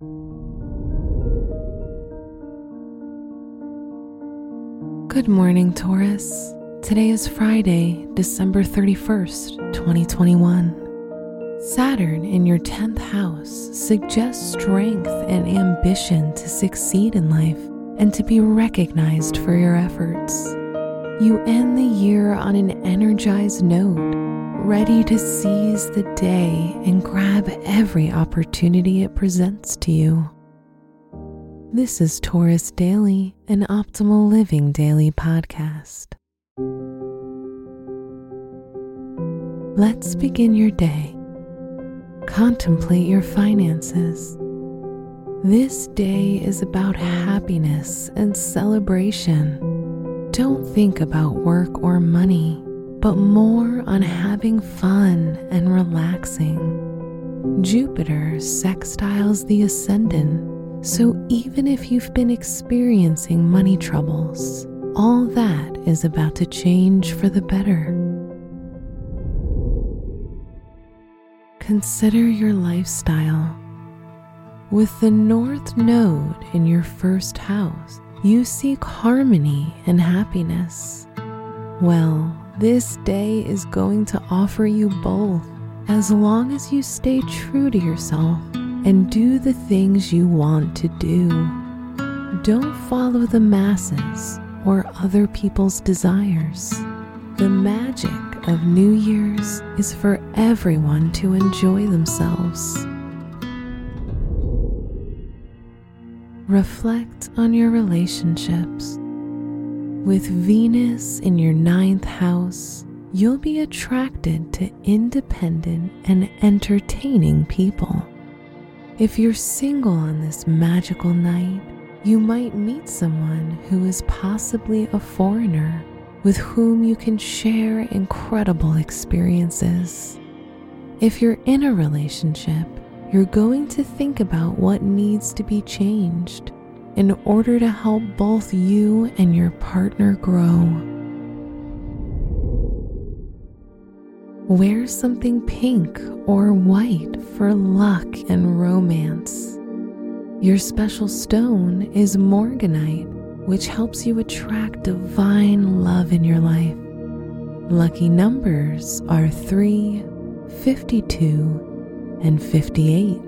Good morning, Taurus. Today is Friday, December 31st, 2021. Saturn in your 10th house suggests strength and ambition to succeed in life and to be recognized for your efforts. You end the year on an energized note, ready to seize the day and grab every opportunity it presents to you. This is Taurus Daily, an optimal living daily podcast. Let's begin your day. Contemplate your finances. This day is about happiness and celebration. Don't think about work or money, but more on having fun and relaxing. Jupiter sextiles the ascendant so, even if you've been experiencing money troubles, all that is about to change for the better. Consider your lifestyle. With the North Node in your first house, you seek harmony and happiness. Well, this day is going to offer you both as long as you stay true to yourself and do the things you want to do. Don't follow the masses or other people's desires. The magic of New Year's is for everyone to enjoy themselves. Reflect on your relationships. With Venus in your ninth house, you'll be attracted to independent and entertaining people. If you're single on this magical night, you might meet someone who is possibly a foreigner with whom you can share incredible experiences. If you're in a relationship, you're going to think about what needs to be changed in order to help both you and your partner grow. Wear something pink or white for luck and romance. Your special stone is morganite, which helps you attract divine love in your life. Lucky numbers are 3, 52, and 58.